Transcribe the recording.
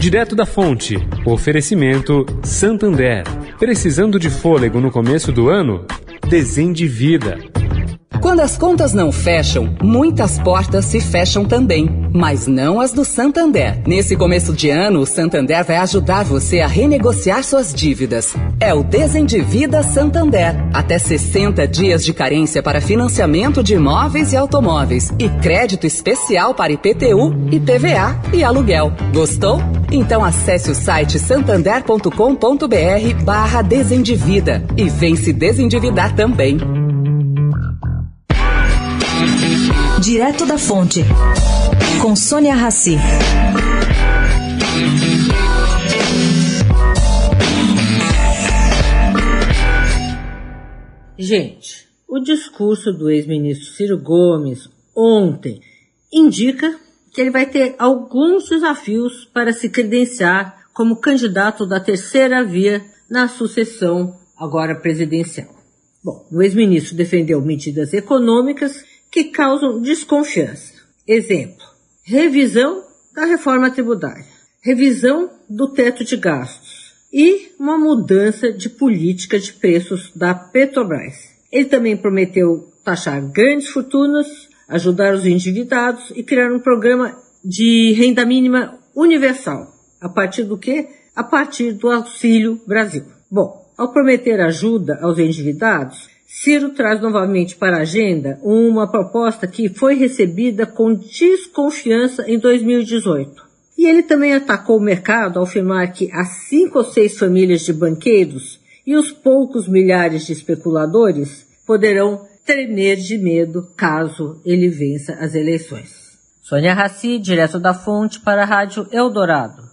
Direto da fonte. Oferecimento Santander. Precisando de fôlego no começo do ano? Desendivida. Quando as contas não fecham, muitas portas se fecham também, mas não as do Santander. Nesse começo de ano, o Santander vai ajudar você a renegociar suas dívidas. É o Desendivida Santander. Até 60 dias de carência para financiamento de imóveis e automóveis e crédito especial para IPTU, IPVA e aluguel. Gostou? Então acesse o site santander.com.br barra desendivida e vem se desendividar também. Direto da Fonte, com Sônia Rassi. Gente, o discurso do ex-ministro Ciro Gomes ontem indica que ele vai ter alguns desafios para se credenciar como candidato da terceira via na sucessão agora presidencial. Bom, o ex-ministro defendeu medidas econômicas que causam desconfiança. Exemplo: revisão da reforma tributária, revisão do teto de gastos e uma mudança de política de preços da Petrobras. Ele também prometeu taxar grandes fortunas, ajudar os endividados e criar um programa de renda mínima universal. A partir do que? A partir do Auxílio Brasil. Bom, ao prometer ajuda aos endividados, Ciro traz novamente para a agenda uma proposta que foi recebida com desconfiança em 2018. E ele também atacou o mercado ao afirmar que as cinco ou seis famílias de banqueiros e os poucos milhares de especuladores poderão tremer de medo caso ele vença as eleições. Sônia Raci, direto da fonte para a Rádio Eldorado.